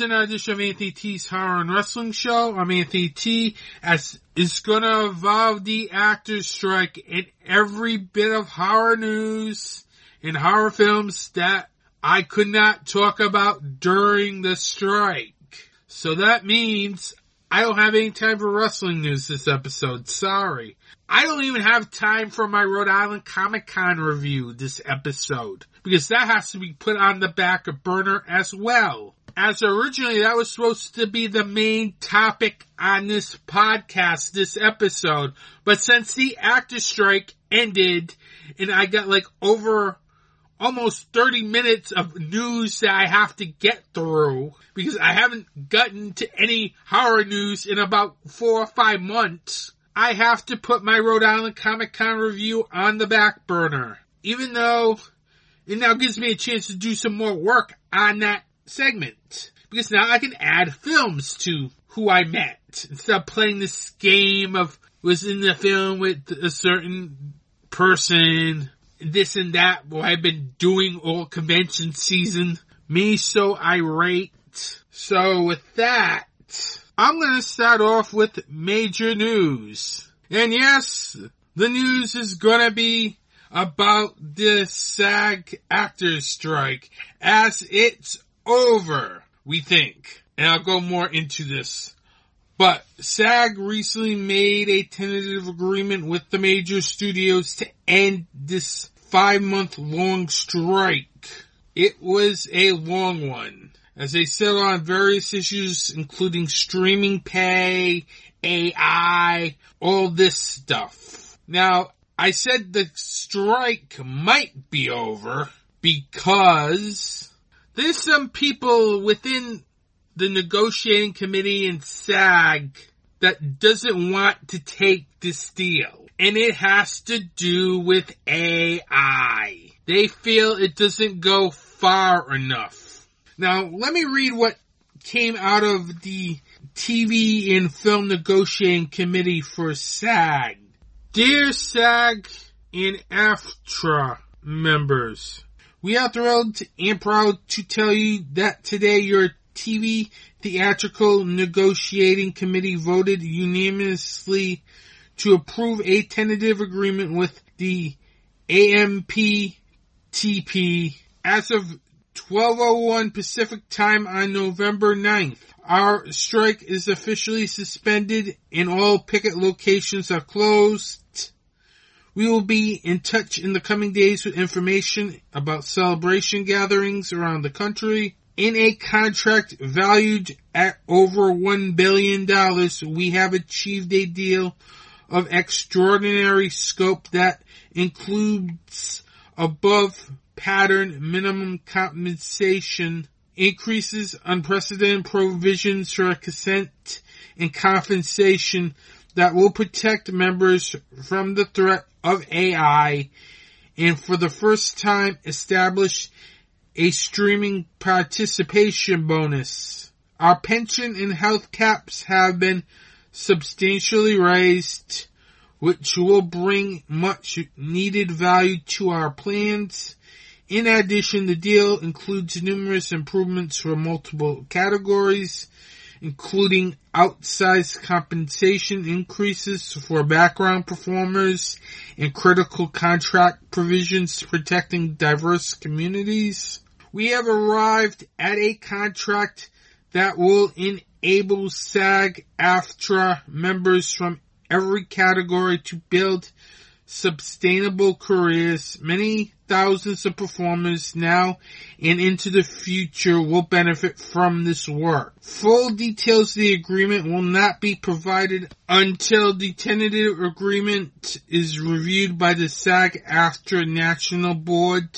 To another edition of Anthony T's Horror and Wrestling Show. I'm Anthony T, as is gonna involve the actors strike and every bit of horror news and horror films that I could not talk about during the strike. So that means I don't have any time for wrestling news this episode. Sorry. I don't even have time for my Rhode Island Comic Con review this episode because that has to be put on the back of burner as well. As originally that was supposed to be the main topic on this podcast, this episode, but since the actor strike ended and I got like over almost 30 minutes of news that I have to get through because I haven't gotten to any horror news in about four or five months. I have to put my Rhode Island Comic Con review on the back burner. Even though it now gives me a chance to do some more work on that segment. Because now I can add films to who I met. Instead of playing this game of was in the film with a certain person this and that what I've been doing all convention season. Me so irate. So with that, I'm gonna start off with major news. And yes, the news is gonna be about the SAG actors strike as it's over, we think. And I'll go more into this. But SAG recently made a tentative agreement with the major studios to end this five month long strike. It was a long one as they settled on various issues including streaming pay, AI, all this stuff. Now, I said the strike might be over because there's some people within the negotiating committee and SAG that doesn't want to take this deal and it has to do with AI. They feel it doesn't go far enough. Now, let me read what came out of the TV and Film Negotiating Committee for SAG. Dear SAG and AFTRA members, we are thrilled and proud to tell you that today your TV Theatrical Negotiating Committee voted unanimously to approve a tentative agreement with the AMPTP as of 1201 Pacific time on November 9th. Our strike is officially suspended and all picket locations are closed. We will be in touch in the coming days with information about celebration gatherings around the country. In a contract valued at over $1 billion, we have achieved a deal of extraordinary scope that includes above pattern minimum compensation increases unprecedented provisions for consent and compensation that will protect members from the threat of AI and for the first time establish a streaming participation bonus. Our pension and health caps have been substantially raised, which will bring much needed value to our plans. In addition, the deal includes numerous improvements for multiple categories, including outsized compensation increases for background performers and critical contract provisions protecting diverse communities. We have arrived at a contract that will enable SAG AFTRA members from every category to build sustainable careers. Many thousands of performers now and into the future will benefit from this work. Full details of the agreement will not be provided until the tentative agreement is reviewed by the SAG AFTRA National Board.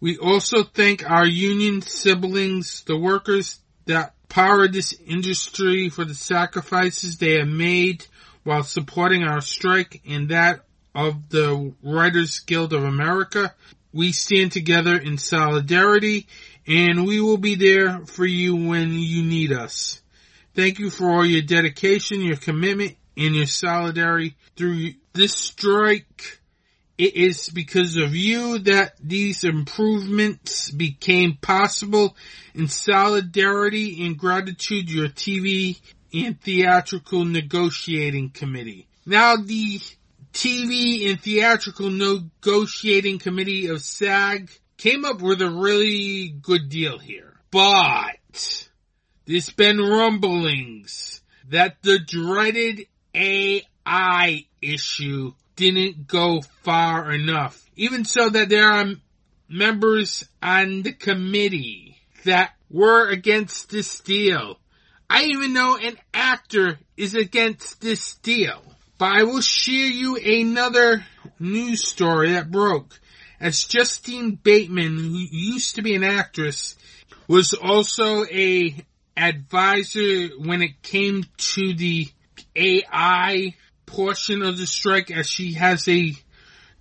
We also thank our union siblings, the workers that power this industry for the sacrifices they have made while supporting our strike and that of the Writers Guild of America. We stand together in solidarity and we will be there for you when you need us. Thank you for all your dedication, your commitment, and your solidarity through this strike It is because of you that these improvements became possible in solidarity and gratitude your TV and theatrical negotiating committee. Now the TV and theatrical negotiating committee of SAG came up with a really good deal here. But there's been rumblings that the dreaded AI issue didn't go far enough. Even so that there are members on the committee that were against this deal. I even know an actor is against this deal. But I will share you another news story that broke. As Justine Bateman, who used to be an actress, was also a advisor when it came to the AI portion of the strike as she has a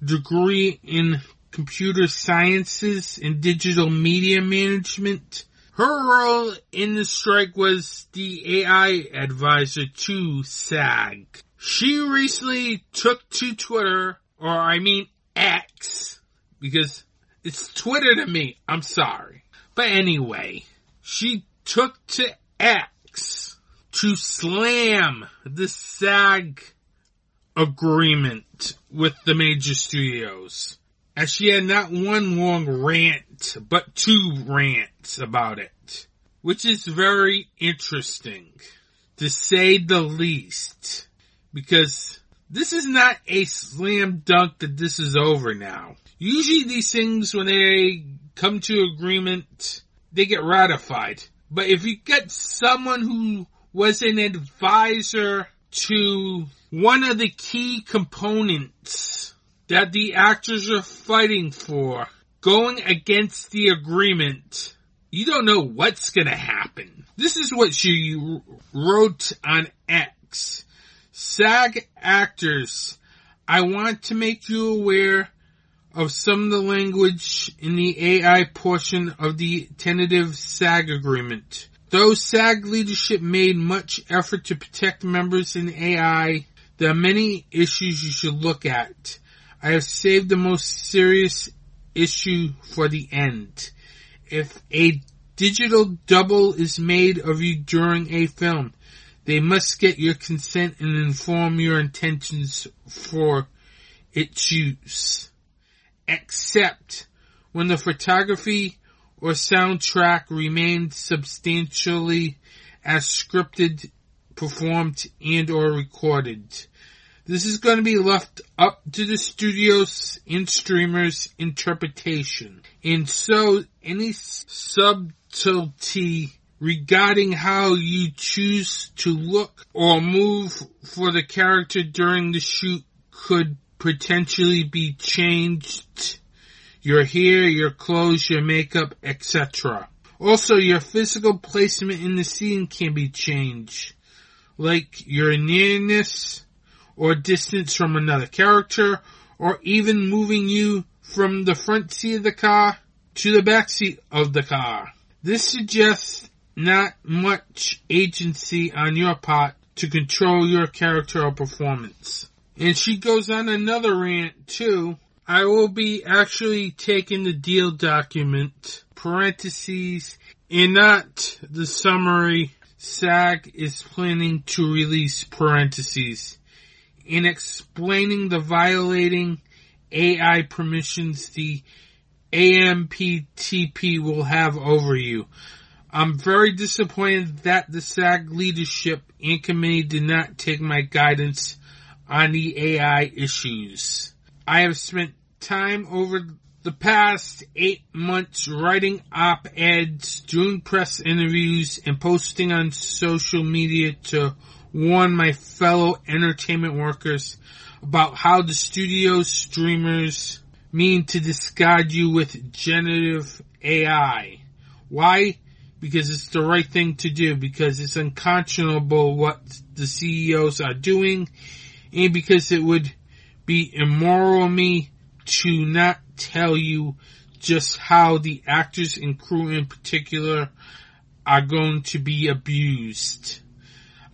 degree in computer sciences and digital media management. Her role in the strike was the AI advisor to SAG. She recently took to Twitter, or I mean X, because it's Twitter to me. I'm sorry. But anyway, she took to X to slam the SAG agreement with the major studios. As she had not one long rant, but two rants about it. Which is very interesting, to say the least. Because this is not a slam dunk that this is over now. Usually these things, when they come to agreement, they get ratified. But if you get someone who was an advisor to one of the key components that the actors are fighting for, going against the agreement, you don't know what's gonna happen. This is what she wrote on X. SAG actors, I want to make you aware of some of the language in the AI portion of the tentative SAG agreement. Though SAG leadership made much effort to protect members in AI, there are many issues you should look at. I have saved the most serious issue for the end. If a digital double is made of you during a film, they must get your consent and inform your intentions for its use. Except when the photography or soundtrack remained substantially as scripted, performed, and or recorded. This is going to be left up to the studios and streamers interpretation. And so any subtlety regarding how you choose to look or move for the character during the shoot could potentially be changed your hair, your clothes, your makeup, etc. Also, your physical placement in the scene can be changed, like your nearness or distance from another character, or even moving you from the front seat of the car to the back seat of the car. This suggests not much agency on your part to control your character or performance. And she goes on another rant too, I will be actually taking the deal document, parentheses, and not the summary SAG is planning to release parentheses, in explaining the violating AI permissions the AMPTP will have over you. I'm very disappointed that the SAG leadership and committee did not take my guidance on the AI issues. I have spent time over the past eight months writing op-eds, doing press interviews, and posting on social media to warn my fellow entertainment workers about how the studio streamers mean to discard you with generative AI. Why? Because it's the right thing to do, because it's unconscionable what the CEOs are doing, and because it would be immoral of me to not tell you just how the actors and crew in particular are going to be abused.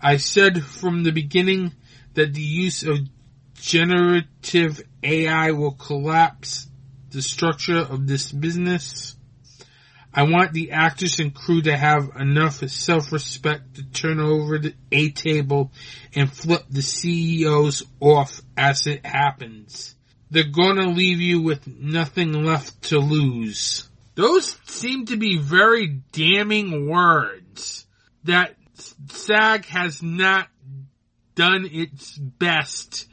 I said from the beginning that the use of generative AI will collapse the structure of this business. I want the actors and crew to have enough self-respect to turn over the A table and flip the CEOs off as it happens. They're gonna leave you with nothing left to lose. Those seem to be very damning words that SAG has not done its best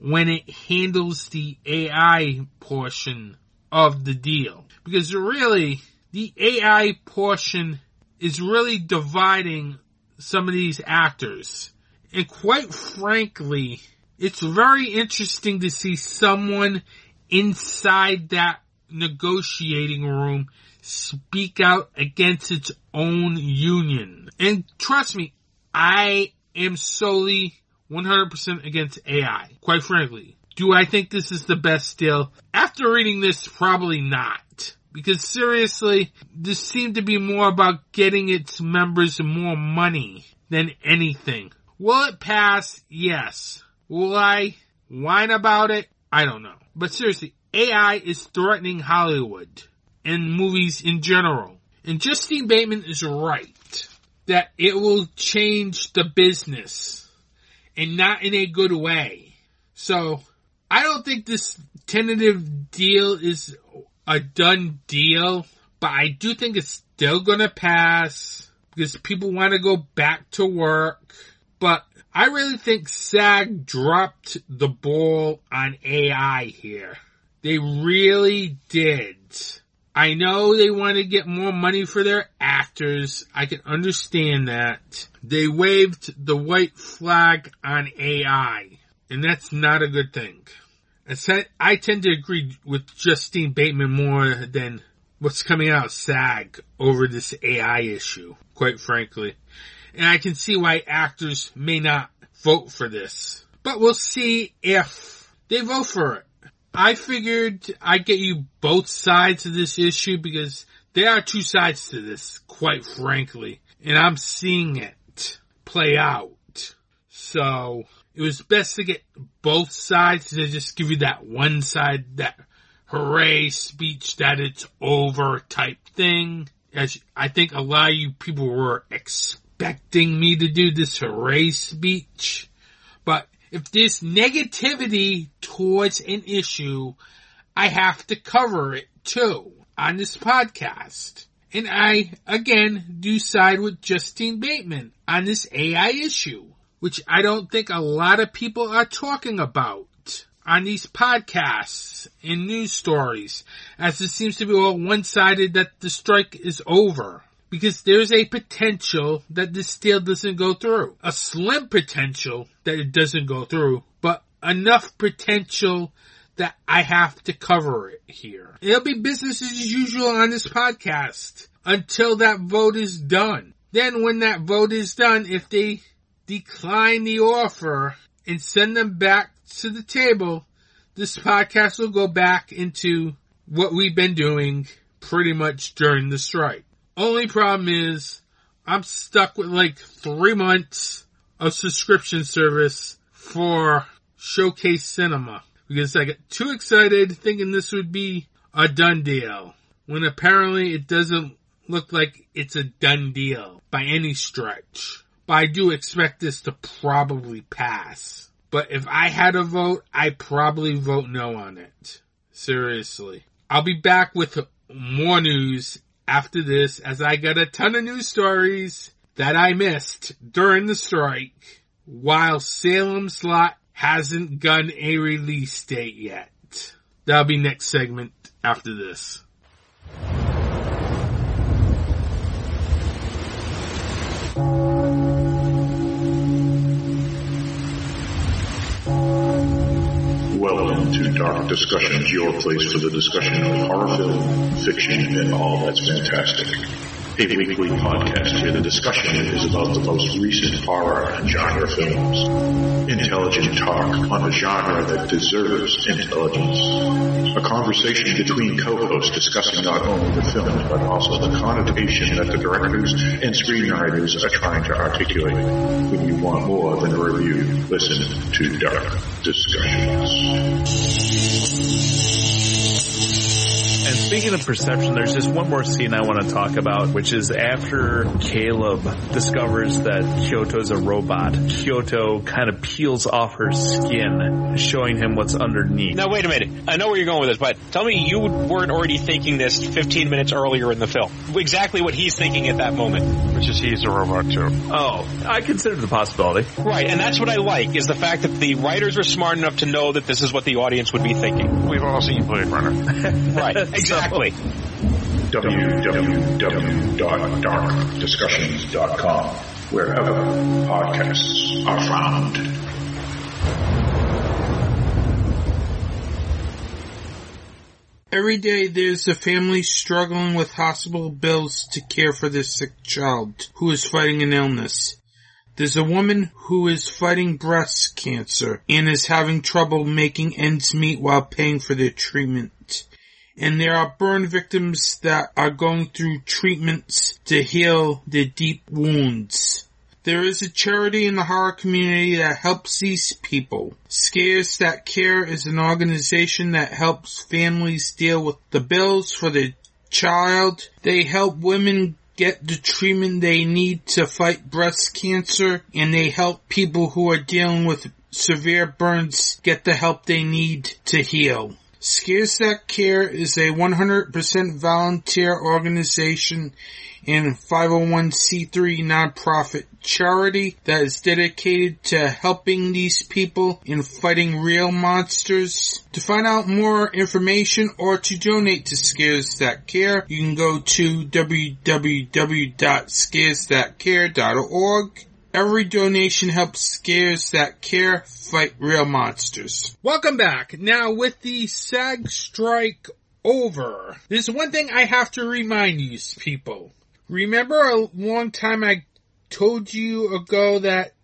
when it handles the AI portion of the deal. Because really, the AI portion is really dividing some of these actors. And quite frankly, it's very interesting to see someone inside that negotiating room speak out against its own union. And trust me, I am solely 100% against AI, quite frankly. Do I think this is the best deal? After reading this, probably not. Because seriously, this seemed to be more about getting its members more money than anything. Will it pass? Yes. Will I whine about it? I don't know. But seriously, AI is threatening Hollywood and movies in general. And Justine Bateman is right that it will change the business and not in a good way. So I don't think this tentative deal is a done deal, but I do think it's still gonna pass because people want to go back to work. But I really think SAG dropped the ball on AI here. They really did. I know they want to get more money for their actors. I can understand that. They waved the white flag on AI, and that's not a good thing. I tend to agree with Justine Bateman more than what's coming out SAG over this AI issue, quite frankly. And I can see why actors may not vote for this. But we'll see if they vote for it. I figured I'd get you both sides of this issue because there are two sides to this, quite frankly. And I'm seeing it play out. So, it was best to get both sides to just give you that one side, that hooray speech that it's over type thing. As I think a lot of you people were expecting me to do this hooray speech. But if there's negativity towards an issue, I have to cover it too on this podcast. And I, again, do side with Justine Bateman on this AI issue which I don't think a lot of people are talking about on these podcasts and news stories, as it seems to be all one-sided that the strike is over. Because there's a potential that this deal doesn't go through. A slim potential that it doesn't go through, but enough potential that I have to cover it here. It'll be business as usual on this podcast until that vote is done. Then when that vote is done, if they decline the offer and send them back to the table, this podcast will go back into what we've been doing pretty much during the strike. Only problem is I'm stuck with like three months of subscription service for Showcase Cinema because I got too excited thinking this would be a done deal when apparently it doesn't look like it's a done deal by any stretch. But I do expect this to probably pass. But if I had a vote, I probably vote no on it. Seriously. I'll be back with more news after this as I got a ton of news stories that I missed during the strike while Salem's Lot hasn't gotten a release date yet. That'll be next segment after this. To Dark Discussions, your place for the discussion of horror film, fiction, and all that's fantastic. A weekly podcast where the discussion is about the most recent horror and genre films. Intelligent talk on a genre that deserves intelligence. A conversation between co-hosts discussing not only the film, but also the connotation that the directors and screenwriters are trying to articulate. When you want more than a review, listen to Dark Discussions. And speaking of perception, there's just one more scene I want to talk about, which is after Caleb discovers that Kyoko's a robot. Kyoko kind of peels off her skin, showing him what's underneath. Now wait a minute. I know where you're going with this, but tell me you weren't already thinking this 15 minutes earlier in the film. Exactly what he's thinking at that moment. Which is he's a robot too. Oh, I considered the possibility. Right, and that's what I like, is the fact that the writers were smart enough to know that this is what the audience would be thinking. We've all seen Blade Runner. right. Exactly. www.darkdiscussions.com, wherever podcasts are found. Every day there's a family struggling with hospital bills to care for their sick child who is fighting an illness. There's a woman who is fighting breast cancer and is having trouble making ends meet while paying for their treatment and there are burn victims that are going through treatments to heal their deep wounds. There is a charity in the horror community that helps these people. Scares That Care is an organization that helps families deal with the bills for their child. They help women get the treatment they need to fight breast cancer and they help people who are dealing with severe burns get the help they need to heal. Scares That Care is a 100% volunteer organization and 501c3 nonprofit charity that is dedicated to helping these people in fighting real monsters. To find out more information or to donate to Scares That Care, you can go to www.scaresthatcare.org. Every donation helps Scares That Care fight real monsters. Welcome back. Now with the SAG strike over, there's one thing I have to remind you people. Remember a long time I told you ago that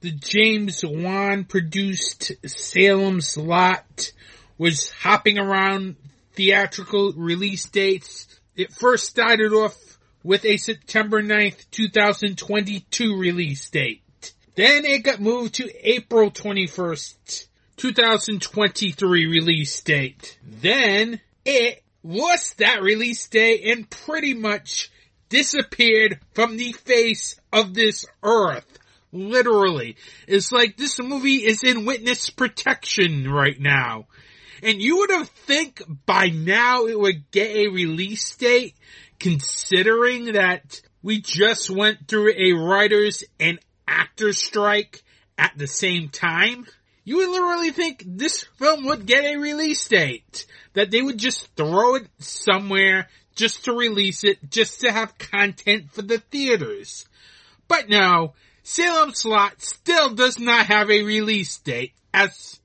the James Wan produced Salem's Lot was hopping around theatrical release dates. It first started off with a September 9th, 2022 release date. Then it got moved to April 21st, 2023 release date. Then it lost that release date and pretty much disappeared from the face of this earth. Literally. It's like this movie is in witness protection right now. And you would have think by now it would get a release date considering that we just went through a writers and actors strike at the same time. You would literally think this film would get a release date. That they would just throw it somewhere just to release it, just to have content for the theaters. But no, Salem's Lot still does not have a release date as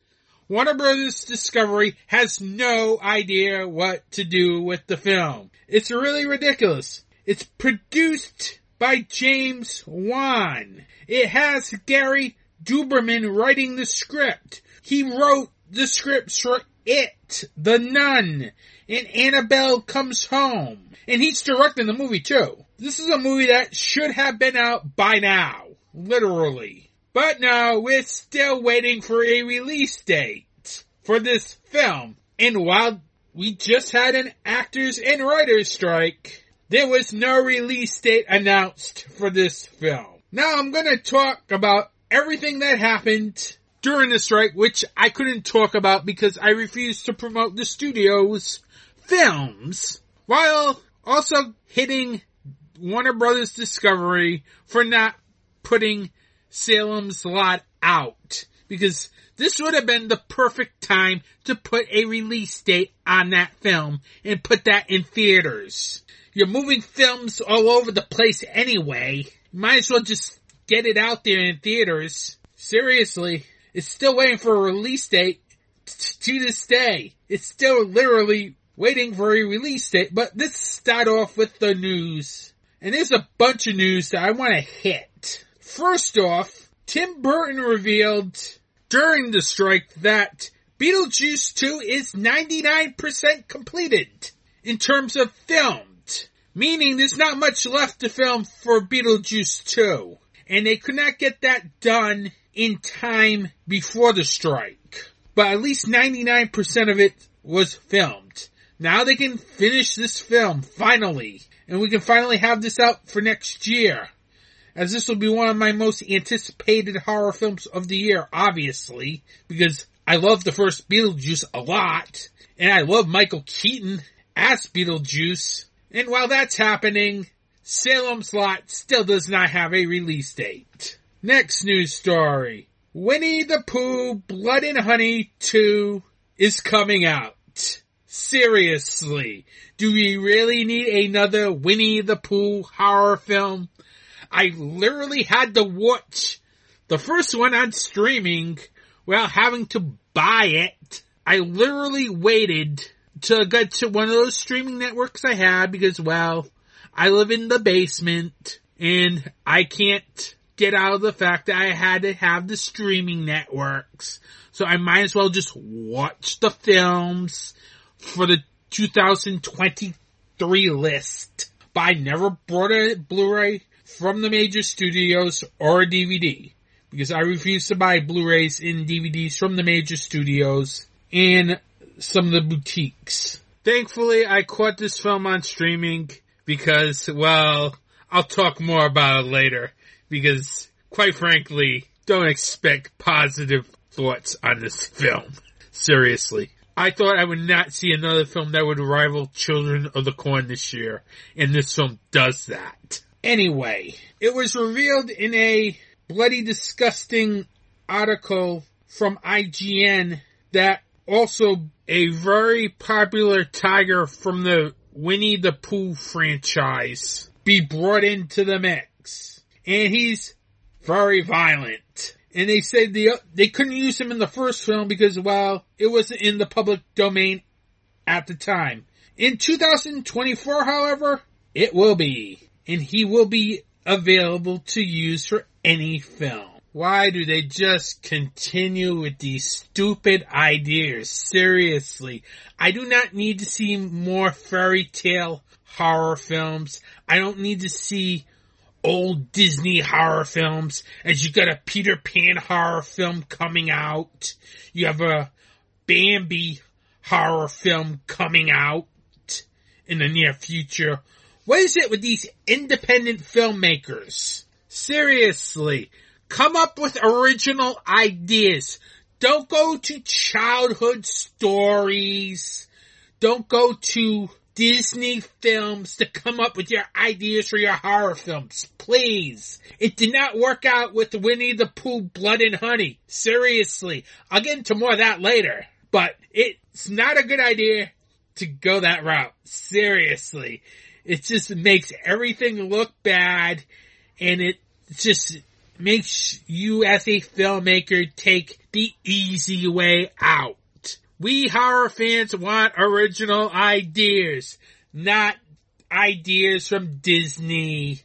Warner Brothers Discovery has no idea what to do with the film. It's really ridiculous. It's produced by James Wan. It has Gary Dauberman writing the script. He wrote the scripts for It, The Nun, and Annabelle Comes Home. And he's directing the movie too. This is a movie that should have been out by now. Literally. But no, we're still waiting for a release date for this film. And while we just had an actors and writers strike, there was no release date announced for this film. Now I'm gonna talk about everything that happened during the strike, which I couldn't talk about because I refused to promote the studio's films, while also hitting Warner Brothers Discovery for not putting Salem's Lot out. Because this would have been the perfect time to put a release date on that film and put that in theaters. You're moving films all over the place anyway. Might as well just get it out there in theaters. Seriously, it's still waiting for a release date to this day. It's still literally waiting for a release date, but let's start off with the news. And there's a bunch of news that I want to hit. First off, Tim Burton revealed during the strike that Beetlejuice 2 is 99% completed in terms of filmed. Meaning there's not much left to film for Beetlejuice 2. And they could not get that done in time before the strike. But at least 99% of it was filmed. Now they can finish this film, finally. And we can finally have this out for next year. As this will be one of my most anticipated horror films of the year, obviously. Because I love the first Beetlejuice a lot. And I love Michael Keaton as Beetlejuice. And while that's happening, Salem's Lot still does not have a release date. Next news story. Winnie the Pooh Blood and Honey 2 is coming out. Seriously, do we really need another Winnie the Pooh horror film? I literally had to watch the first one on streaming without having to buy it. I literally waited to get to one of those streaming networks I had because, well, I live in the basement and I can't get out of the fact that I had to have the streaming networks. So I might as well just watch the films for the 2023 list. But I never bought a Blu-ray from the major studios or a DVD because I refuse to buy Blu-rays and DVDs from the major studios and some of the boutiques. Thankfully, I caught this film on streaming because, well, I'll talk more about it later because, quite frankly, don't expect positive thoughts on this film. Seriously. I thought I would not see another film that would rival Children of the Corn this year, and this film does that. Anyway, it was revealed in a bloody disgusting article from IGN that also a very popular Tigger from the Winnie the Pooh franchise be brought into the mix. And he's very violent. And they said the, they couldn't use him in the first film because, well, it wasn't in the public domain at the time. In 2024, however, it will be. And he will be available to use for any film. Why do they just continue with these stupid ideas? Seriously. I do not need to see more fairy tale horror films. I don't need to see old Disney horror films as you got a Peter Pan horror film coming out. You have a Bambi horror film coming out in the near future. What is it with these independent filmmakers? Seriously, come up with original ideas. Don't go to childhood stories. Don't go to Disney films to come up with your ideas for your horror films. Please. It did not work out with Winnie the Pooh Blood and Honey. Seriously. I'll get into more of that later. But it's not a good idea to go that route. Seriously. It just makes everything look bad and it just makes you as a filmmaker take the easy way out. We horror fans want original ideas, not ideas from Disney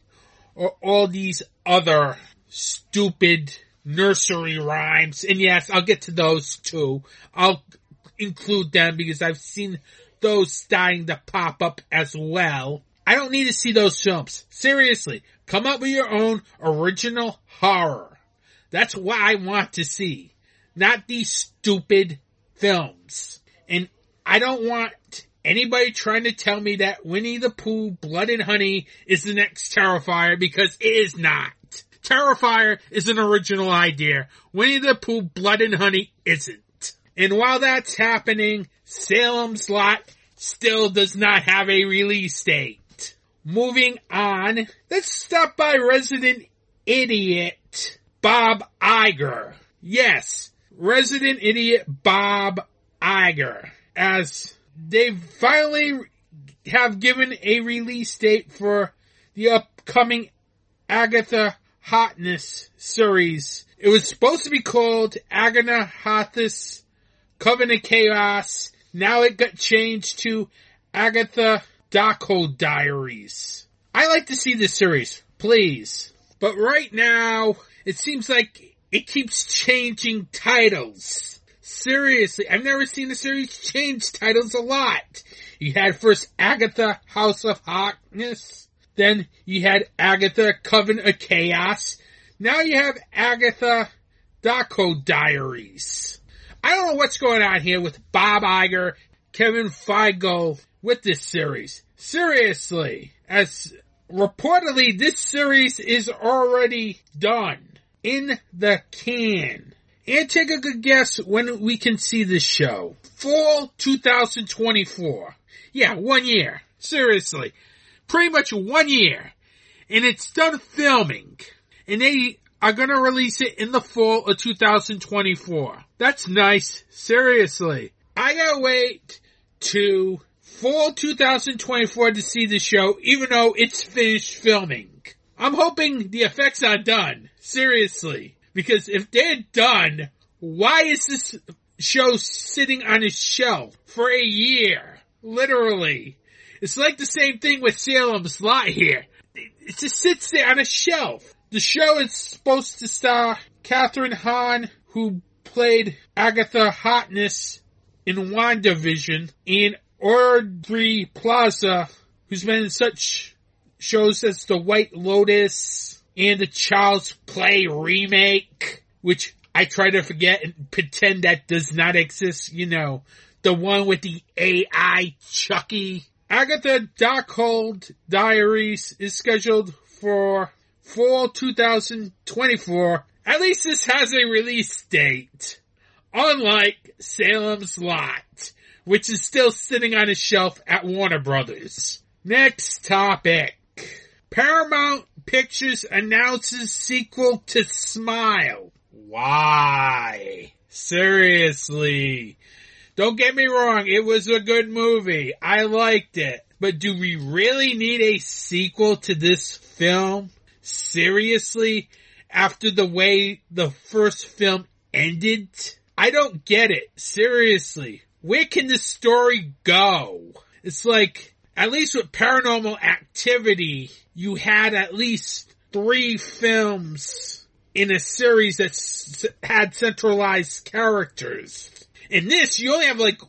or all these other stupid nursery rhymes. And yes, I'll get to those too. I'll include them because I've seen those starting to pop up as well. I don't need to see those films. Seriously, come up with your own original horror. That's what I want to see. Not these stupid films. And I don't want anybody trying to tell me that Winnie the Pooh Blood and Honey is the next Terrifier because it is not. Terrifier is an original idea. Winnie the Pooh Blood and Honey isn't. And while that's happening, Salem's Lot still does not have a release date. Moving on, let's stop by resident idiot Bob Iger. Yes, resident idiot Bob Iger. As they finally have given a release date for the upcoming Agatha Harkness series. It was supposed to be called Agatha Harkness Covenant Chaos. Now it got changed to Agatha Darkhold Diaries. I like to see this series, please. But right now, it seems like it keeps changing titles. Seriously, I've never seen a series change titles a lot. You had first Agatha House of Harkness, then you had Agatha Coven of Chaos, now you have Agatha Darkhold Diaries. I don't know what's going on here with Bob Iger, Kevin Feige with this series. Seriously, as reportedly this series is already done in the can. And take a good guess when we can see this show. Fall 2024. Yeah, one year. Seriously. Pretty much one year. And it's done filming. And they are gonna release it in the fall of 2024. That's nice. Seriously. I gotta wait to fall 2024 to see the show, even though it's finished filming. I'm hoping the effects are done. Seriously. Because if they're done, why is this show sitting on a shelf for a year? Literally. It's like the same thing with Salem's Lot here. It just sits there on a shelf. The show is supposed to star Kathryn Hahn, who played Agatha Harkness in WandaVision, and Aubrey Plaza, who's been in such shows as The White Lotus and the Child's Play remake, which I try to forget and pretend that does not exist, you know, the one with the AI Chucky. Agatha Darkhold Diaries is scheduled for fall 2024. At least this has a release date. Unlike Salem's Lot, which is still sitting on a shelf at Warner Brothers. Next topic. Paramount Pictures announces sequel to Smile. Why? Seriously. Don't get me wrong, it was a good movie. I liked it. But do we really need a sequel to this film? Seriously? After the way the first film ended? I don't get it. Seriously. Where can this story go? It's like, at least with paranormal activity, you had at least three films in a series that had centralized characters. In this, you only have like,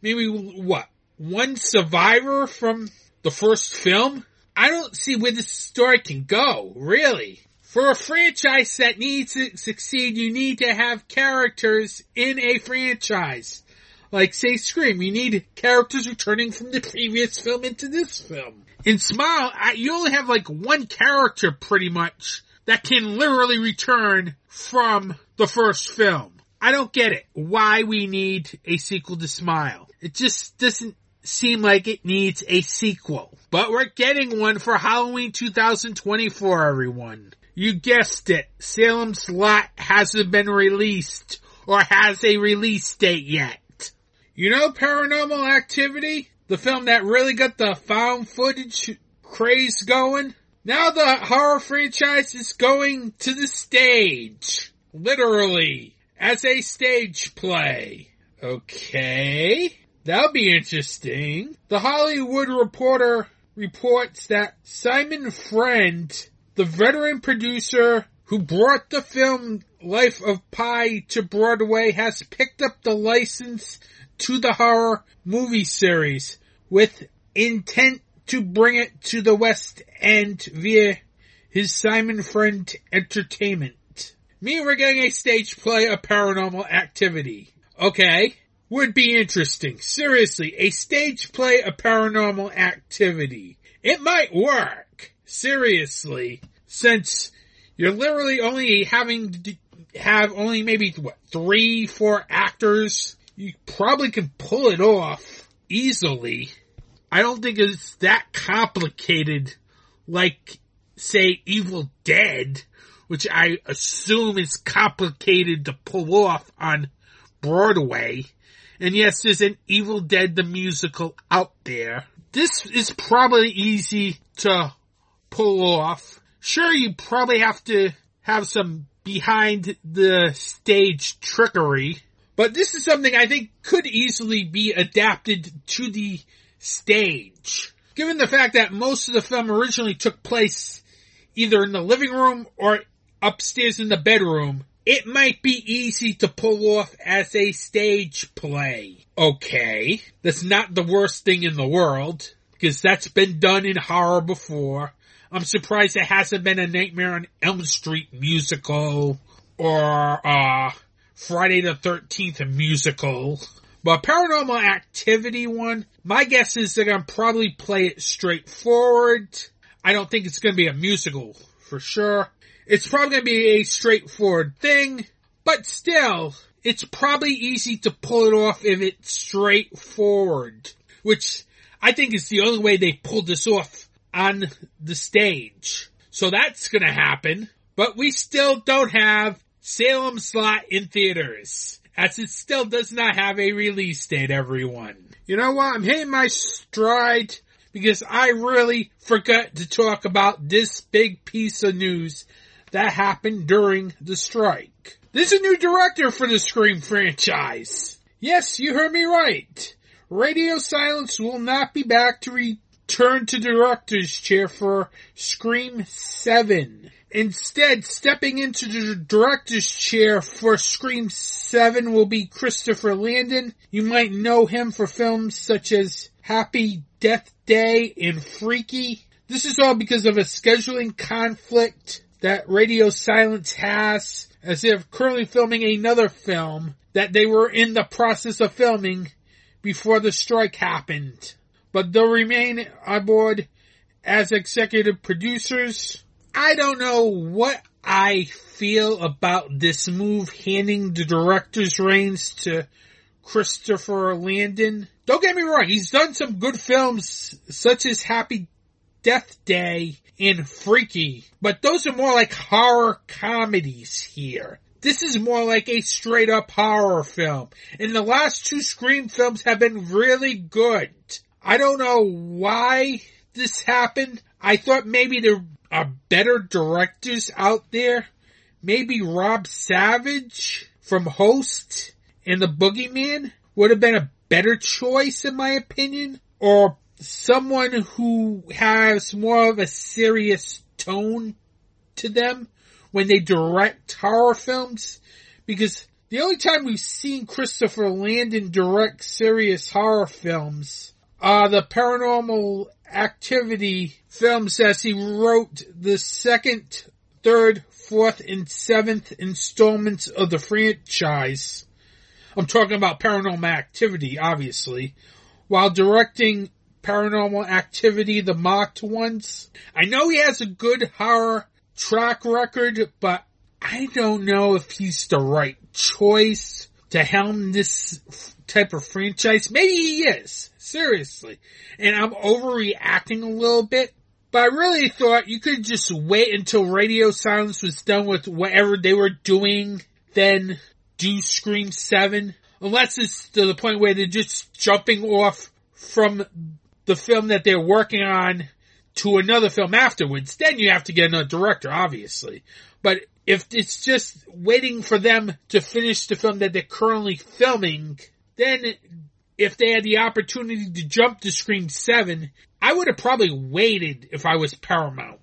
maybe what? One survivor from the first film? I don't see where this story can go, really. For a franchise that needs to succeed, you need to have characters in a franchise. Like say Scream, you need characters returning from the previous film into this film. In Smile, I- you only have like one character pretty much that can literally return from the first film. I don't get it. Why we need a sequel to Smile. It just doesn't seem like it needs a sequel. But we're getting one for Halloween 2024, everyone. You guessed it. Salem's Lot hasn't been released or has a release date yet. You know Paranormal Activity? The film that really got the found footage craze going? Now the horror franchise is going to the stage. Literally. As a stage play. Okay. That'll be interesting. The Hollywood Reporter reports that Simon Friend, the veteran producer who brought the film Life of Pi to Broadway, has picked up the license to the horror movie series with intent to bring it to the West End via his Simon Friend Entertainment. Me, we're getting a stage play of paranormal activity. Okay. Would be interesting. Seriously, a stage play of paranormal activity. It might work. Seriously. Since you're literally only having to have only maybe what, three, four actors, you probably can pull it off easily. I don't think it's that complicated like say Evil Dead, which I assume is complicated to pull off on Broadway. And yes, there's an Evil Dead the musical out there. This is probably easy to pull off. Sure, you probably have to have some behind the stage trickery, but this is something I think could easily be adapted to the stage. Given the fact that most of the film originally took place either in the living room or upstairs in the bedroom, it might be easy to pull off as a stage play. Okay, that's not the worst thing in the world, because that's been done in horror before. I'm surprised it hasn't been a Nightmare on Elm Street musical or uh Friday the 13th musical. But Paranormal Activity one, my guess is they're gonna probably play it straightforward. I don't think it's gonna be a musical for sure. It's probably gonna be a straightforward thing, but still, it's probably easy to pull it off if it's straightforward. Which I think is the only way they pulled this off on the stage. So that's gonna happen. But we still don't have Salem's Lot in theaters. As it still does not have a release date, everyone. You know what? I'm hitting my stride because I really forgot to talk about this big piece of news that happened during the strike. There's a new director for the Scream franchise. Yes, you heard me right. Radio Silence will not be back to return to director's chair for Scream 7. Instead, stepping into the director's chair for Scream 7 will be Christopher Landon. You might know him for films such as Happy Death Day and Freaky. This is all because of a scheduling conflict that Radio Silence has as they're currently filming another film that they were in the process of filming before the strike happened. But they'll remain on board as executive producers. I don't know what I feel about this move handing the director's reins to Christopher Landon. Don't get me wrong, he's done some good films such as Happy Death Day and Freaky, but those are more like horror comedies here. This is more like a straight up horror film. And the last two Scream films have been really good. I don't know why this happened. I thought maybe there are better directors out there. Maybe Rob Savage from Host and The Boogeyman would have been a better choice in my opinion. Or someone who has more of a serious tone to them when they direct horror films. Because the only time we've seen Christopher Landon direct serious horror films are the paranormal activity film says he wrote the second, third, fourth, and seventh installments of the franchise. I'm talking about paranormal activity, obviously, while directing paranormal activity, the Marked Ones. I know he has a good horror track record, but I don't know if he's the right choice to helm this type of franchise. Maybe he is. Seriously. And I'm overreacting a little bit. But I really thought you could just wait until Radio Silence was done with whatever they were doing, then do Scream 7. Unless it's to the point where they're just jumping off from the film that they're working on to another film afterwards, then you have to get another director, obviously. But if it's just waiting for them to finish the film that they're currently filming, then if they had the opportunity to jump to Scream 7, I would have probably waited if I was Paramount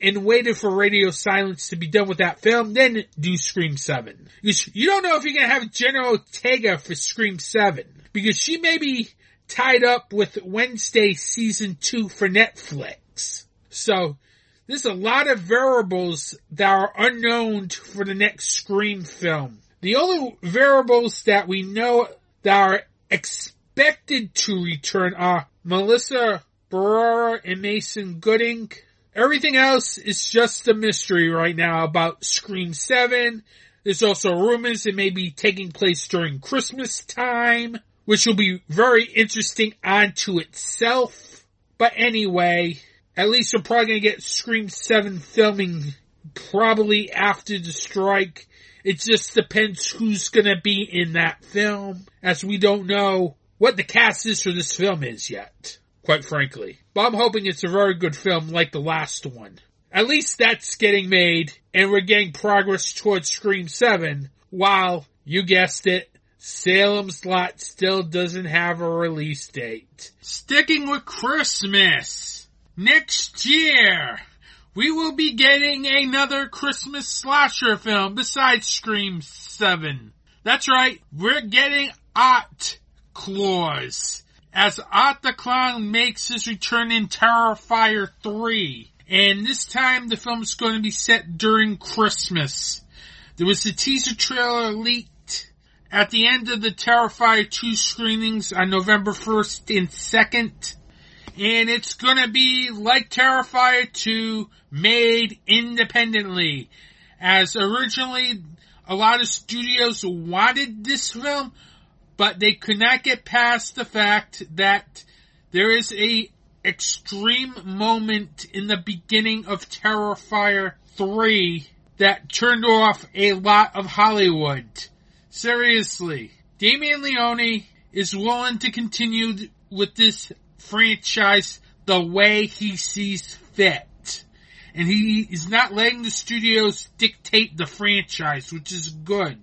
and waited for Radio Silence to be done with that film, then do Scream 7. Because you don't know if you're gonna have Jenna Ortega for Scream 7. Because she may be tied up with Wednesday season 2 for Netflix. So, there's a lot of variables that are unknown for the next Scream film. The only variables that we know that are expected to return are Melissa Barrera and Mason Gooding. Everything else is just a mystery right now about Scream 7. There's also rumors it may be taking place during Christmas time, which will be very interesting onto itself. But anyway, at least we're probably gonna get Scream 7 filming probably after the strike. It just depends who's gonna be in that film, as we don't know what the cast is for this film is yet quite frankly. But I'm hoping it's a very good film like the last one. At least that's getting made and we're getting progress towards Scream 7 while, you guessed it, Salem's Lot still doesn't have a release date. Sticking with Christmas. Next year, we will be getting another Christmas slasher film besides Scream 7. That's right, we're getting Art Claws. As Art the Clown makes his return in Terrifier 3. And this time the film is going to be set during Christmas. There was a teaser trailer leaked at the end of the Terrifier 2 screenings on November 1st and 2nd. And it's gonna be like Terrifier 2 made independently. As originally a lot of studios wanted this film, but they could not get past the fact that there is a extreme moment in the beginning of Terrifier 3 that turned off a lot of Hollywood. Seriously. Damien Leone is willing to continue with this franchise the way he sees fit. And he is not letting the studios dictate the franchise, which is good.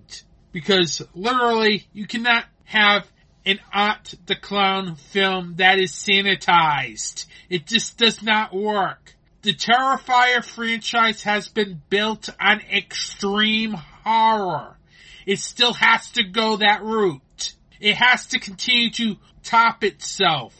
Because literally, you cannot have an Art the Clown film that is sanitized. It just does not work. The Terrifier franchise has been built on extreme horror. It still has to go that route. It has to continue to top itself.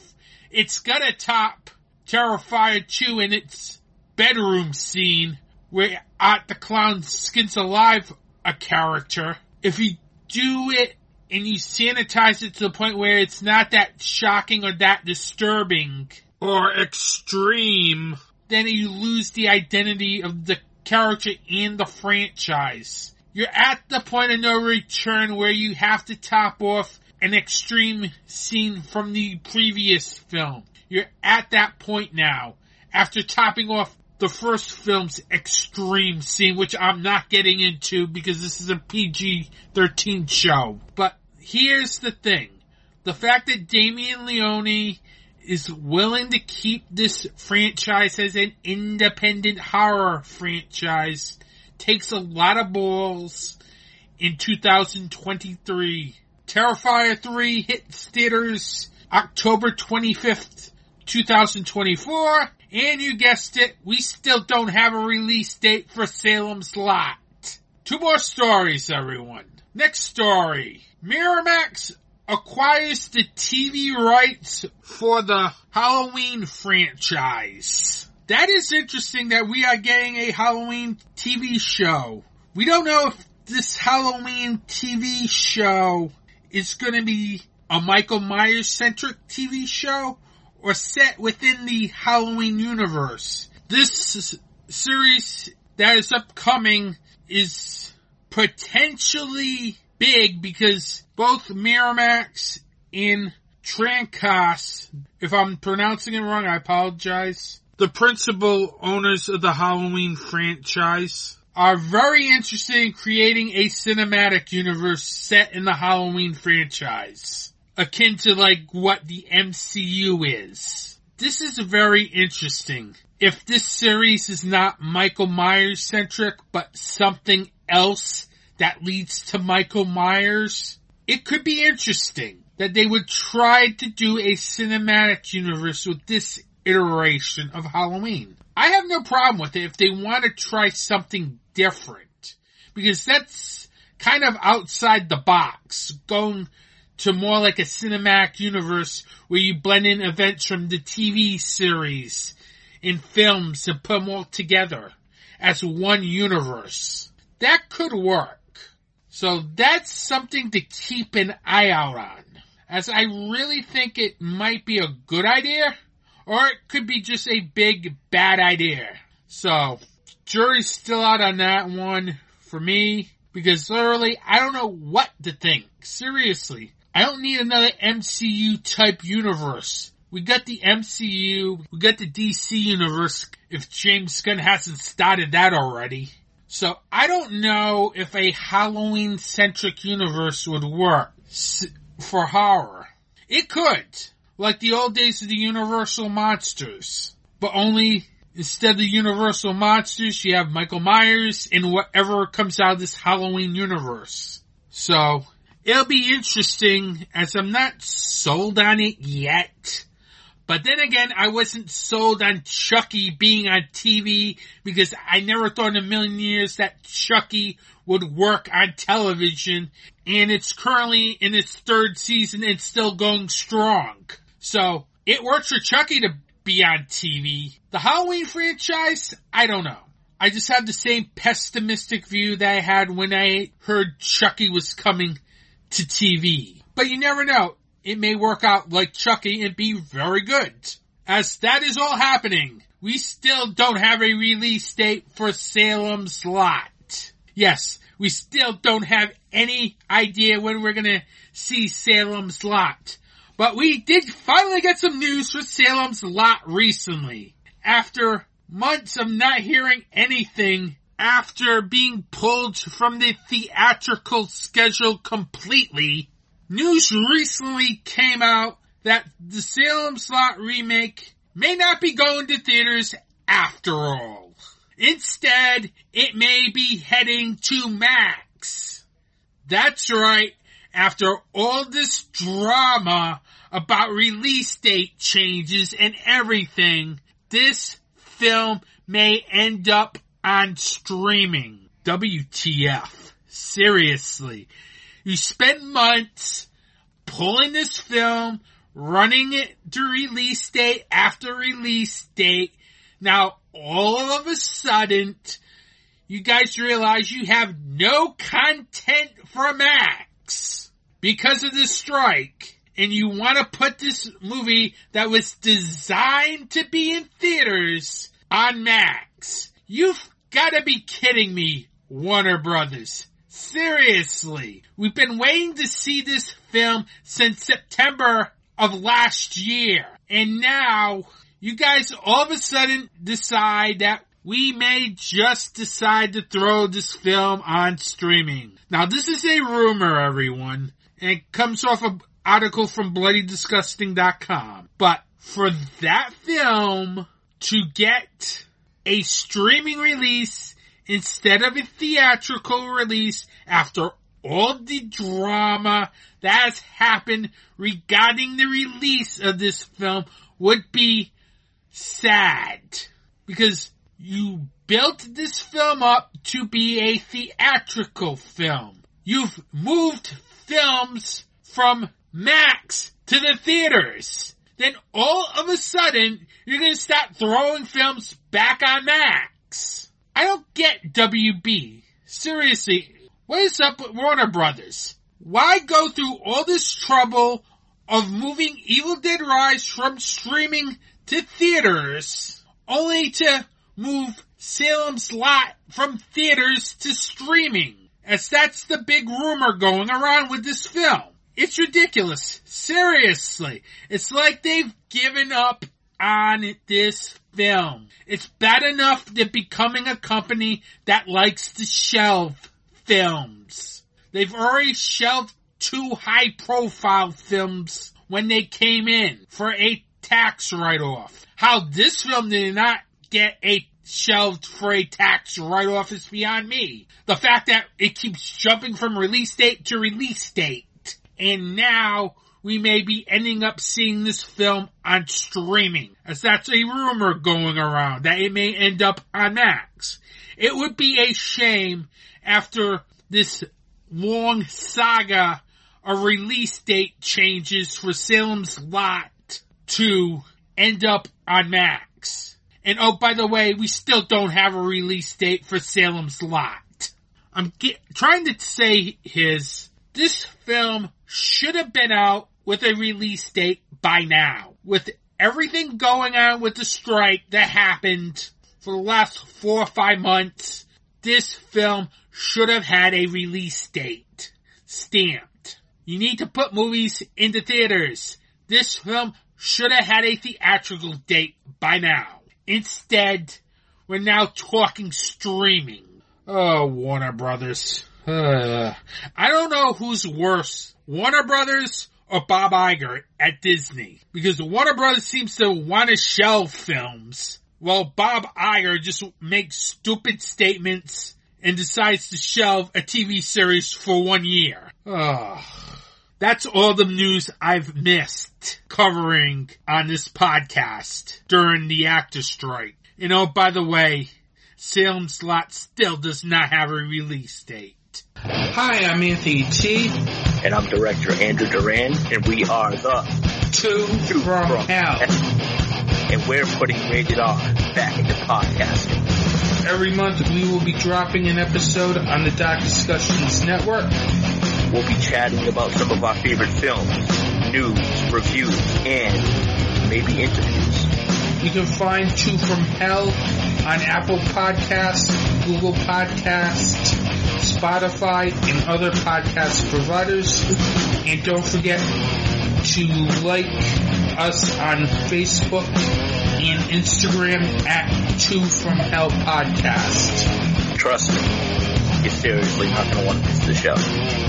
It's gonna top Terrifier 2 in its bedroom scene where Art the Clown skins alive a character. If you do it and you sanitize it to the point where it's not that shocking or that disturbing or extreme, then you lose the identity of the character and the franchise. You're at the point of no return where you have to top off an extreme scene from the previous film. You're at that point now after topping off the first film's extreme scene, which I'm not getting into because this is a PG-13 show. But here's the thing. The fact that Damien Leone is willing to keep this franchise as an independent horror franchise takes a lot of balls in 2023. Terrifier 3 hits theaters October 25th, 2024. And you guessed it, we still don't have a release date for Salem's Lot. Two more stories, everyone. Next story. Miramax acquires the TV rights for the Halloween franchise. That is interesting that we are getting a Halloween TV show. We don't know if this Halloween TV show is going to be a Michael Myers centric TV show or set within the Halloween universe. This series that is upcoming is potentially big because both Miramax and Trancas, if I'm pronouncing it wrong, I apologize. The principal owners of the Halloween franchise are very interested in creating a cinematic universe set in the Halloween franchise. Akin to like what the MCU is. This is very interesting. If this series is not Michael Myers centric, but something else that leads to Michael Myers, it could be interesting that they would try to do a cinematic universe with this iteration of Halloween. I have no problem with it if they want to try something different. Because that's kind of outside the box. Going to more like a cinematic universe where you blend in events from the TV series and films and put them all together as one universe. That could work. So that's something to keep an eye out on. As I really think it might be a good idea, or it could be just a big bad idea. So, jury's still out on that one for me, because literally, I don't know what to think. Seriously. I don't need another MCU type universe. We got the MCU, we got the DC universe, if James Gunn hasn't started that already. So I don't know if a Halloween centric universe would work for horror. It could, like the old days of the Universal Monsters, but only instead of Universal Monsters, you have Michael Myers and whatever comes out of this Halloween universe. So it'll be interesting as I'm not sold on it yet. But then again, I wasn't sold on Chucky being on TV because I never thought in a million years that Chucky would work on television and it's currently in its third season and still going strong. So it works for Chucky to be on TV. The Halloween franchise, I don't know. I just have the same pessimistic view that I had when I heard Chucky was coming to TV. But you never know. It may work out like Chucky and be very good. As that is all happening, we still don't have a release date for Salem's Lot. Yes, we still don't have any idea when we're gonna see Salem's Lot. But we did finally get some news for Salem's Lot recently. After months of not hearing anything after being pulled from the theatrical schedule completely, news recently came out that the Salem's Lot remake may not be going to theaters after all. Instead, it may be heading to Max. That's right. After all this drama about release date changes and everything, this film may end up on streaming. WTF. Seriously. You spent months pulling this film, running it to release date after release date. Now, all of a sudden, you guys realize you have no content for Max because of the strike. And you want to put this movie that was designed to be in theaters on Max. You've got to be kidding me, Warner Brothers. Seriously. We've been waiting to see this film since September of last year. And now you guys all of a sudden decide that we may just decide to throw this film on streaming. Now this is a rumor, everyone, and it comes off an article from bloodydisgusting.com. But for that film to get a streaming release instead of a theatrical release after all the drama that has happened regarding the release of this film would be sad because you built this film up to be a theatrical film. You've moved films from Max to the theaters. Then all of a sudden, you're gonna start throwing films back on Max. I don't get WB. Seriously, what is up with Warner Brothers? Why go through all this trouble of moving Evil Dead Rise from streaming to theaters only to move Salem's Lot from theaters to streaming? As that's the big rumor going around with this film. It's ridiculous. Seriously. It's like they've given up on this film. It's bad enough they're becoming a company that likes to shelve films. They've already shelved two high profile films when they came in for a tax write-off. How this film did not get a shelved for a tax write-off is beyond me. The fact that it keeps jumping from release date to release date. And now we may be ending up seeing this film on streaming, as that's a rumor going around that it may end up on Max. It would be a shame after this long saga of release date changes for Salem's Lot to end up on Max. And oh, by the way, we still don't have a release date for Salem's Lot. I'm get, trying to say his, this film should have been out with a release date by now. With everything going on with the strike that happened for the last four or five months, this film should have had a release date stamped. You need to put movies into theaters. This film should have had a theatrical date by now. Instead, we're now talking streaming. Oh, Warner Brothers. I don't know who's worse, Warner Brothers or Bob Iger at Disney. Because Warner Brothers seems to want to shelve films, while Bob Iger just makes stupid statements and decides to shelve a TV series for one year. Ugh. That's all the news I've missed covering on this podcast during the actor strike. And oh, by the way, Salem's Lot still does not have a release date. Hi, I'm Anthony T. And I'm director Andrew Duran, and we are the Two, Two from, from Hell. and we're putting rated R back into podcasting. Every month we will be dropping an episode on the Doc Discussions Network. We'll be chatting about some of our favorite films, news, reviews, and maybe interviews. You can find Two from Hell on Apple Podcasts, Google Podcasts, Spotify, and other podcast providers. And don't forget to like us on Facebook and Instagram at Two from Hell Podcast. Trust me, you're seriously not going to want to miss the show.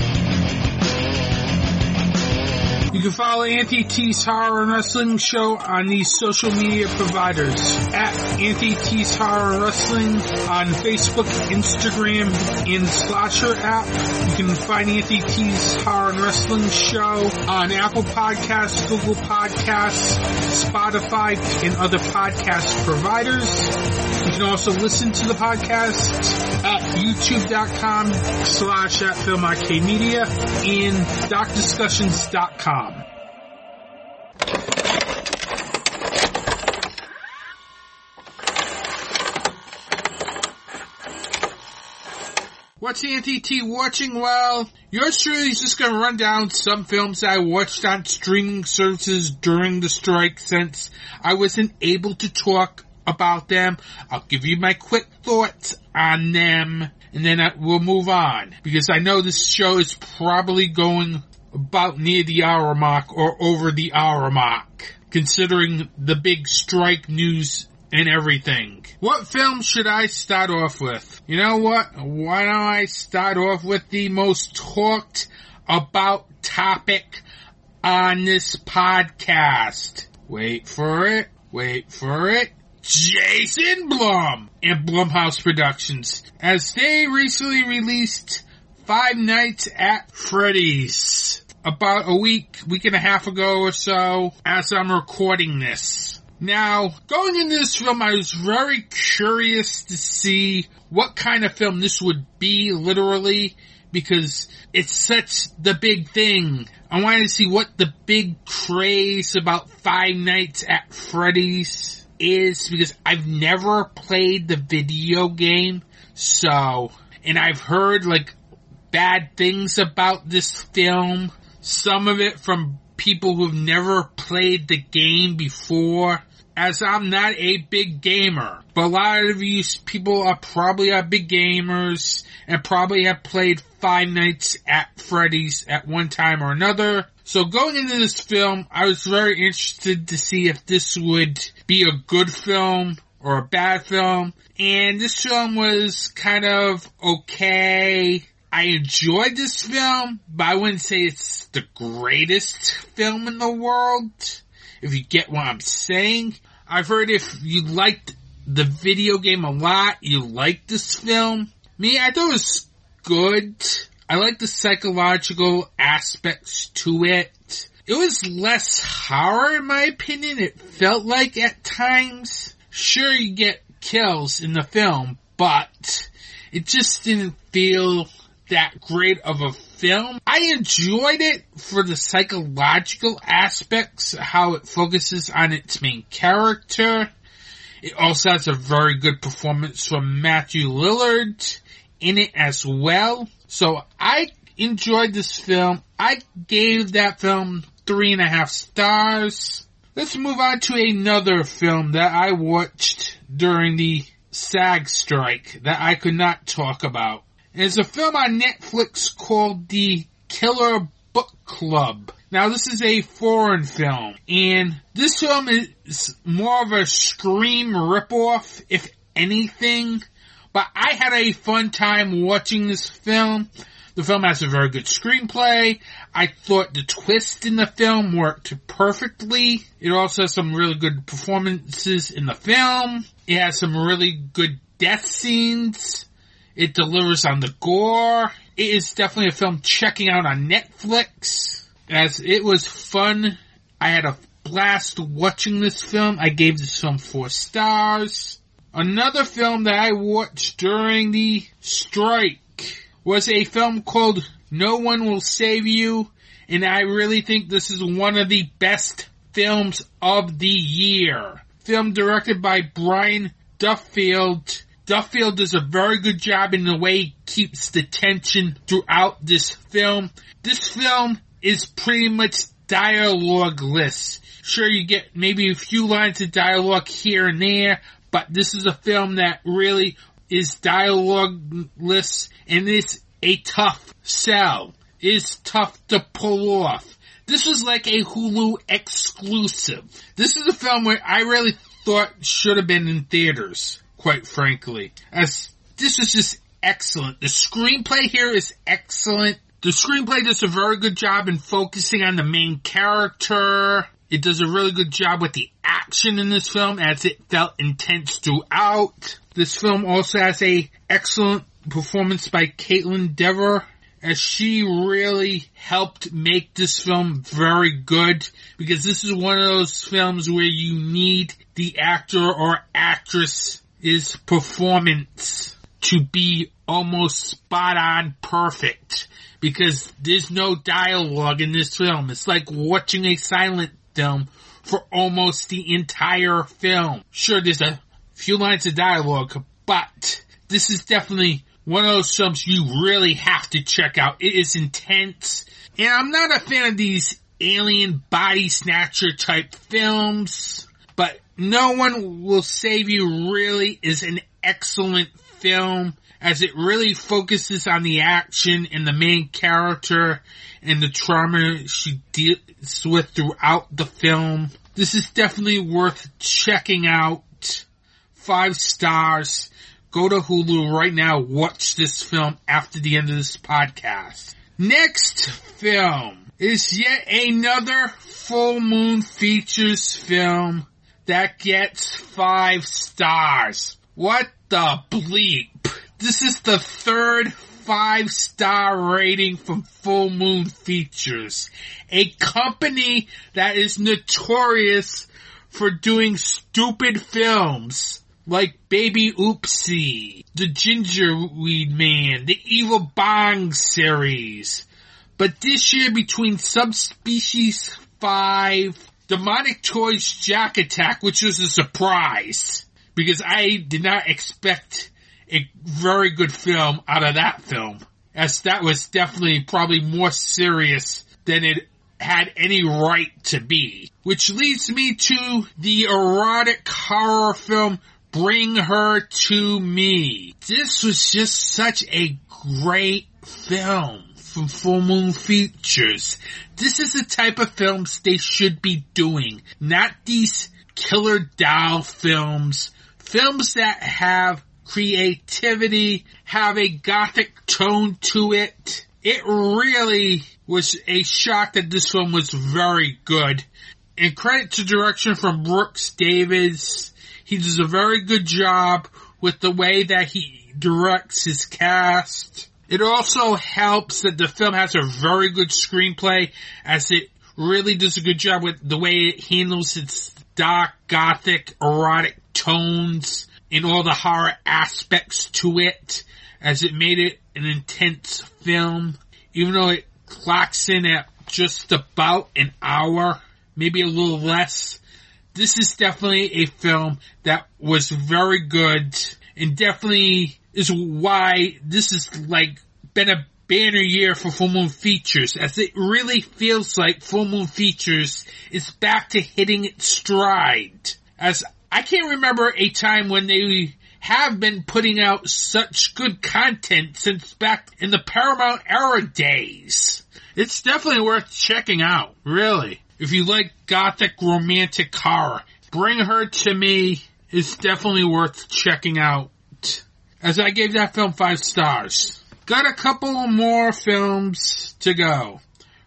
You can follow Anthony T's Horror and Wrestling Show on these social media providers at Anthony T's Horror Wrestling on Facebook, Instagram, and Slasher app. You can find Anthony T's Horror and Wrestling Show on Apple Podcasts, Google Podcasts, Spotify, and other podcast providers. You can also listen to the podcast at youtube.com slash at Film Arcade Media and docdiscussions.com. What's Anthony T watching? Well, yours truly is just gonna run down some films I watched on streaming services during the strike since I wasn't able to talk about them. I'll give you my quick thoughts on them and then I, we'll move on because I know this show is probably going about near the hour mark or over the hour mark considering the big strike news and everything. What film should I start off with? You know what? Why don't I start off with the most talked about topic on this podcast? Wait for it. Wait for it. Jason Blum and Blumhouse Productions as they recently released Five Nights at Freddy's about a week, week and a half ago or so as I'm recording this. Now, going into this film, I was very curious to see what kind of film this would be, literally, because it's such the big thing. I wanted to see what the big craze about Five Nights at Freddy's is, because I've never played the video game, so, and I've heard, like, bad things about this film, some of it from people who've never played the game before, as I'm not a big gamer. But a lot of you people are probably are big gamers and probably have played Five Nights at Freddy's at one time or another. So going into this film, I was very interested to see if this would be a good film or a bad film. And this film was kind of okay. I enjoyed this film, but I wouldn't say it's the greatest film in the world. If you get what I'm saying. I've heard if you liked the video game a lot, you like this film. Me, I thought it was good. I like the psychological aspects to it. It was less horror in my opinion. It felt like at times. Sure, you get kills in the film, but it just didn't feel that great of a film. I enjoyed it for the psychological aspects, how it focuses on its main character. It also has a very good performance from Matthew Lillard in it as well. So I enjoyed this film. I gave that film three and a half stars. Let's move on to another film that I watched during the SAG strike that I could not talk about. It's a film on Netflix called The Killer Book Club. Now this is a foreign film, and this film is more of a Scream ripoff, if anything. But I had a fun time watching this film. The film has a very good screenplay. I thought the twist in the film worked perfectly. It also has some really good performances in the film. It has some really good death scenes. It delivers on the gore. It is definitely a film checking out on Netflix. As it was fun. I had a blast watching this film. I gave this film four stars. Another film that I watched during the strike was a film called No One Will Save You. And I really think this is one of the best films of the year. Film directed by Brian Duffield. Duffield does a very good job in the way he keeps the tension throughout this film. This film is pretty much dialogueless. Sure, you get maybe a few lines of dialogue here and there, but this is a film that really is dialogueless and is a tough sell. Is tough to pull off. This was like a Hulu exclusive. This is a film where I really thought should have been in theaters, quite frankly. As this was just excellent. The screenplay here is excellent. The screenplay does a very good job in focusing on the main character. It does a really good job with the action in this film as it felt intense throughout. This film also has a excellent performance by Kaitlyn Dever as she really helped make this film very good because this is one of those films where you need the actor or actress's performance to be almost spot on perfect because there's no dialogue in this film. It's like watching a silent film for almost the entire film. Sure, there's a few lines of dialogue, but this is definitely one of those films you really have to check out. It is intense. And I'm not a fan of these alien body snatcher type films, but No One Will Save You really is an excellent film as it really focuses on the action and the main character and the trauma she deals with throughout the film. This is definitely worth checking out. Five stars. Go to Hulu right now. Watch this film after the end of this podcast. Next film is yet another Full Moon Features film that gets five stars. What the bleep? This is the third five star rating from Full Moon Features, a company that is notorious for doing stupid films like Baby Oopsie, The Gingerweed Man, the Evil Bong series. But this year between Subspecies 5, Demonic Toys Jack Attack, which was a surprise, because I did not expect a very good film out of that film, as that was definitely probably more serious than it had any right to be. Which leads me to the erotic horror film Bring Her to Me. This was just such a great film from Full Moon Features. This is the type of films they should be doing, not these killer doll films, films that have creativity, have a gothic tone to it. It really was a shock that this film was very good. And credit to direction from Brooks Davis. He does a very good job with the way that he directs his cast. It also helps that the film has a very good screenplay as it really does a good job with the way it handles its dark, gothic, erotic tones and all the horror aspects to it as it made it an intense film. Even though it clocks in at just about an hour, maybe a little less, this is definitely a film that was very good and definitely is why this is like been a banner year for Full Moon Features as it really feels like Full Moon Features is back to hitting its stride. As I can't remember a time when they have been putting out such good content since back in the Paramount era days. It's definitely worth checking out, really. If you like gothic romantic horror, Bring Her to Me is definitely worth checking out. As I gave that film five stars. Got a couple more films to go.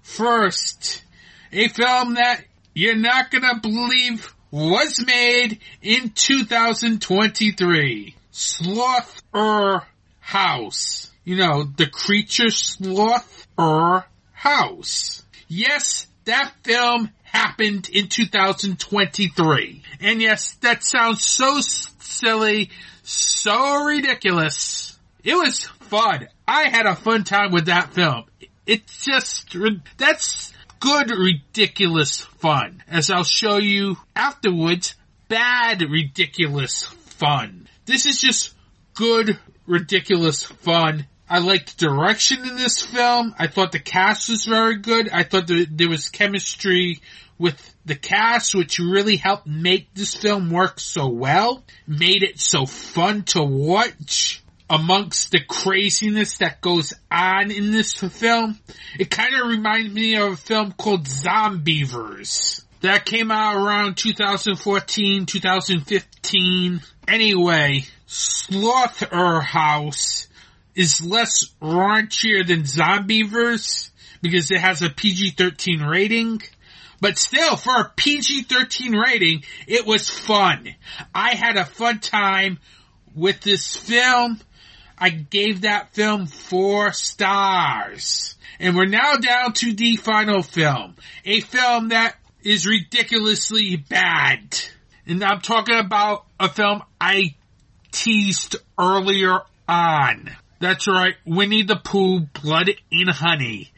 First, a film that you're not gonna believe was made in 2023. Sloth Er House. You know, the creature sloth er house. Yes, that film happened in 2023. And yes, that sounds so silly, so ridiculous. It was fun. I had a fun time with that film. It's just, that's good ridiculous fun. As I'll show you afterwards, bad ridiculous fun. This is just good ridiculous fun. I liked the direction in this film. I thought the cast was very good. I thought there was chemistry with the cast, which really helped make this film work so well. Made it so fun to watch amongst the craziness that goes on in this film. It kind of reminds me of a film called Zombeavers that came out around 2014, 2015. Anyway, Slotherhouse is less raunchier than Zombeavers because it has a PG-13 rating. But still, for a PG-13 rating, it was fun. I had a fun time with this film. I gave that film four stars. And we're now down to the final film. A film that is ridiculously bad. And I'm talking about a film I teased earlier on. That's right, Winnie the Pooh, Blood and Honey.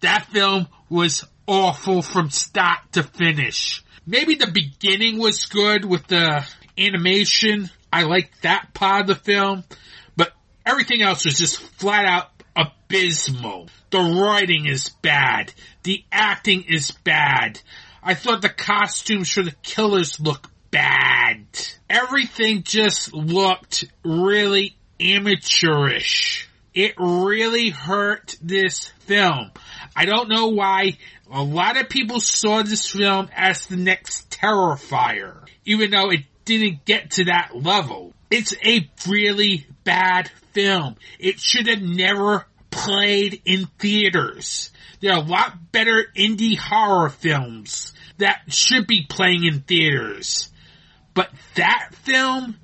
That film was awful from start to finish. Maybe the beginning was good with the animation. I liked that part of the film, but everything else was just flat out abysmal. The writing is bad. The acting is bad. I thought the costumes for the killers looked bad. Everything just looked really amateurish. It really hurt this film. I don't know why a lot of people saw this film as the next Terrifier, even though it didn't get to that level. It's a really bad film. It should have never played in theaters. There are a lot better indie horror films that should be playing in theaters. But that film,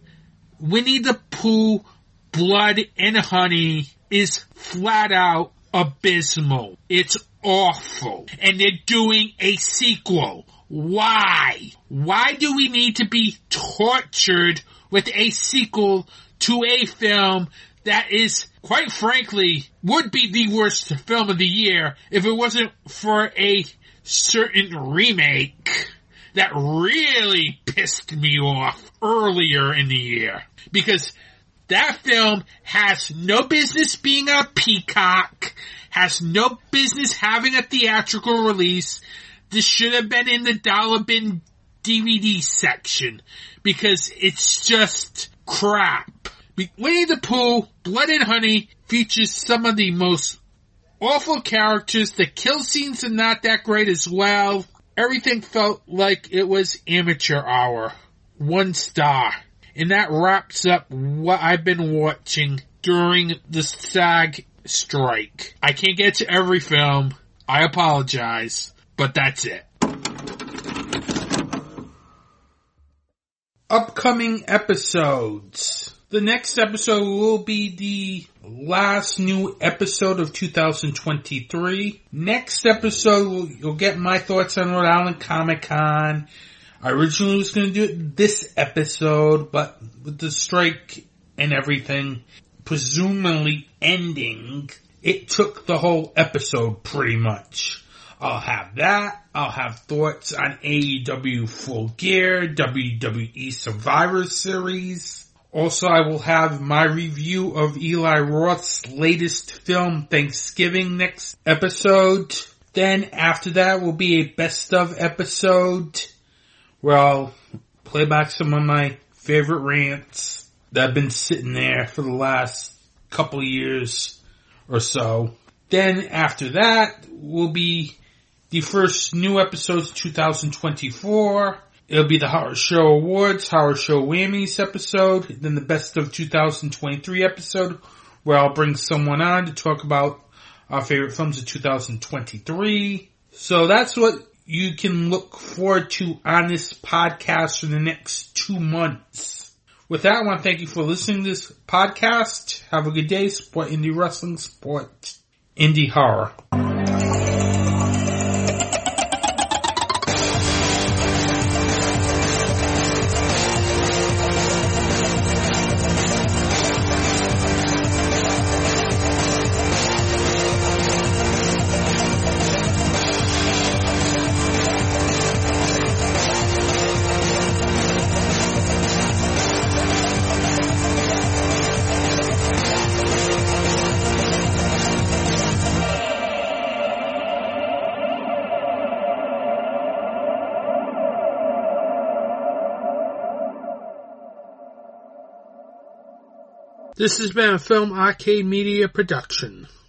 Winnie the Pooh, Blood and Honey, is flat out abysmal. It's awful. And they're doing a sequel. Why? Why do we need to be tortured with a sequel to a film that is, quite frankly, would be the worst film of the year if it wasn't for a certain remake that really pissed me off earlier in the year. Because that film has no business being a peacock, has no business having a theatrical release. This should have been in the dollar bin DVD section because it's just crap. Winnie the Pooh, Blood and Honey features some of the most awful characters. The kill scenes are not that great as well. Everything felt like it was amateur hour. One star. And that wraps up what I've been watching during the SAG strike. I can't get to every film. I apologize, but that's it. Upcoming episodes. The next episode will be the last new episode of 2023. Next episode, you'll get my thoughts on Rhode Island Comic Con. I originally was going to do it this episode, but with the strike and everything presumably ending, it took the whole episode pretty much. I'll have that. I'll have thoughts on AEW Full Gear, WWE Survivor Series. Also, I will have my review of Eli Roth's latest film, Thanksgiving, next episode. Then after that will be a best of episode where I'll play back some of my favorite rants that have been sitting there for the last couple years or so. Then after that will be the first new episodes of 2024. It'll be the Horror Show Awards, Horror Show Whammies episode, then the Best of 2023 episode, where I'll bring someone on to talk about our favorite films of 2023. So that's what you can look forward to on this podcast for the next two months. With that, I want to thank you for listening to this podcast. Have a good day. Support indie wrestling, support indie horror. This has been a Film Arcade Media production.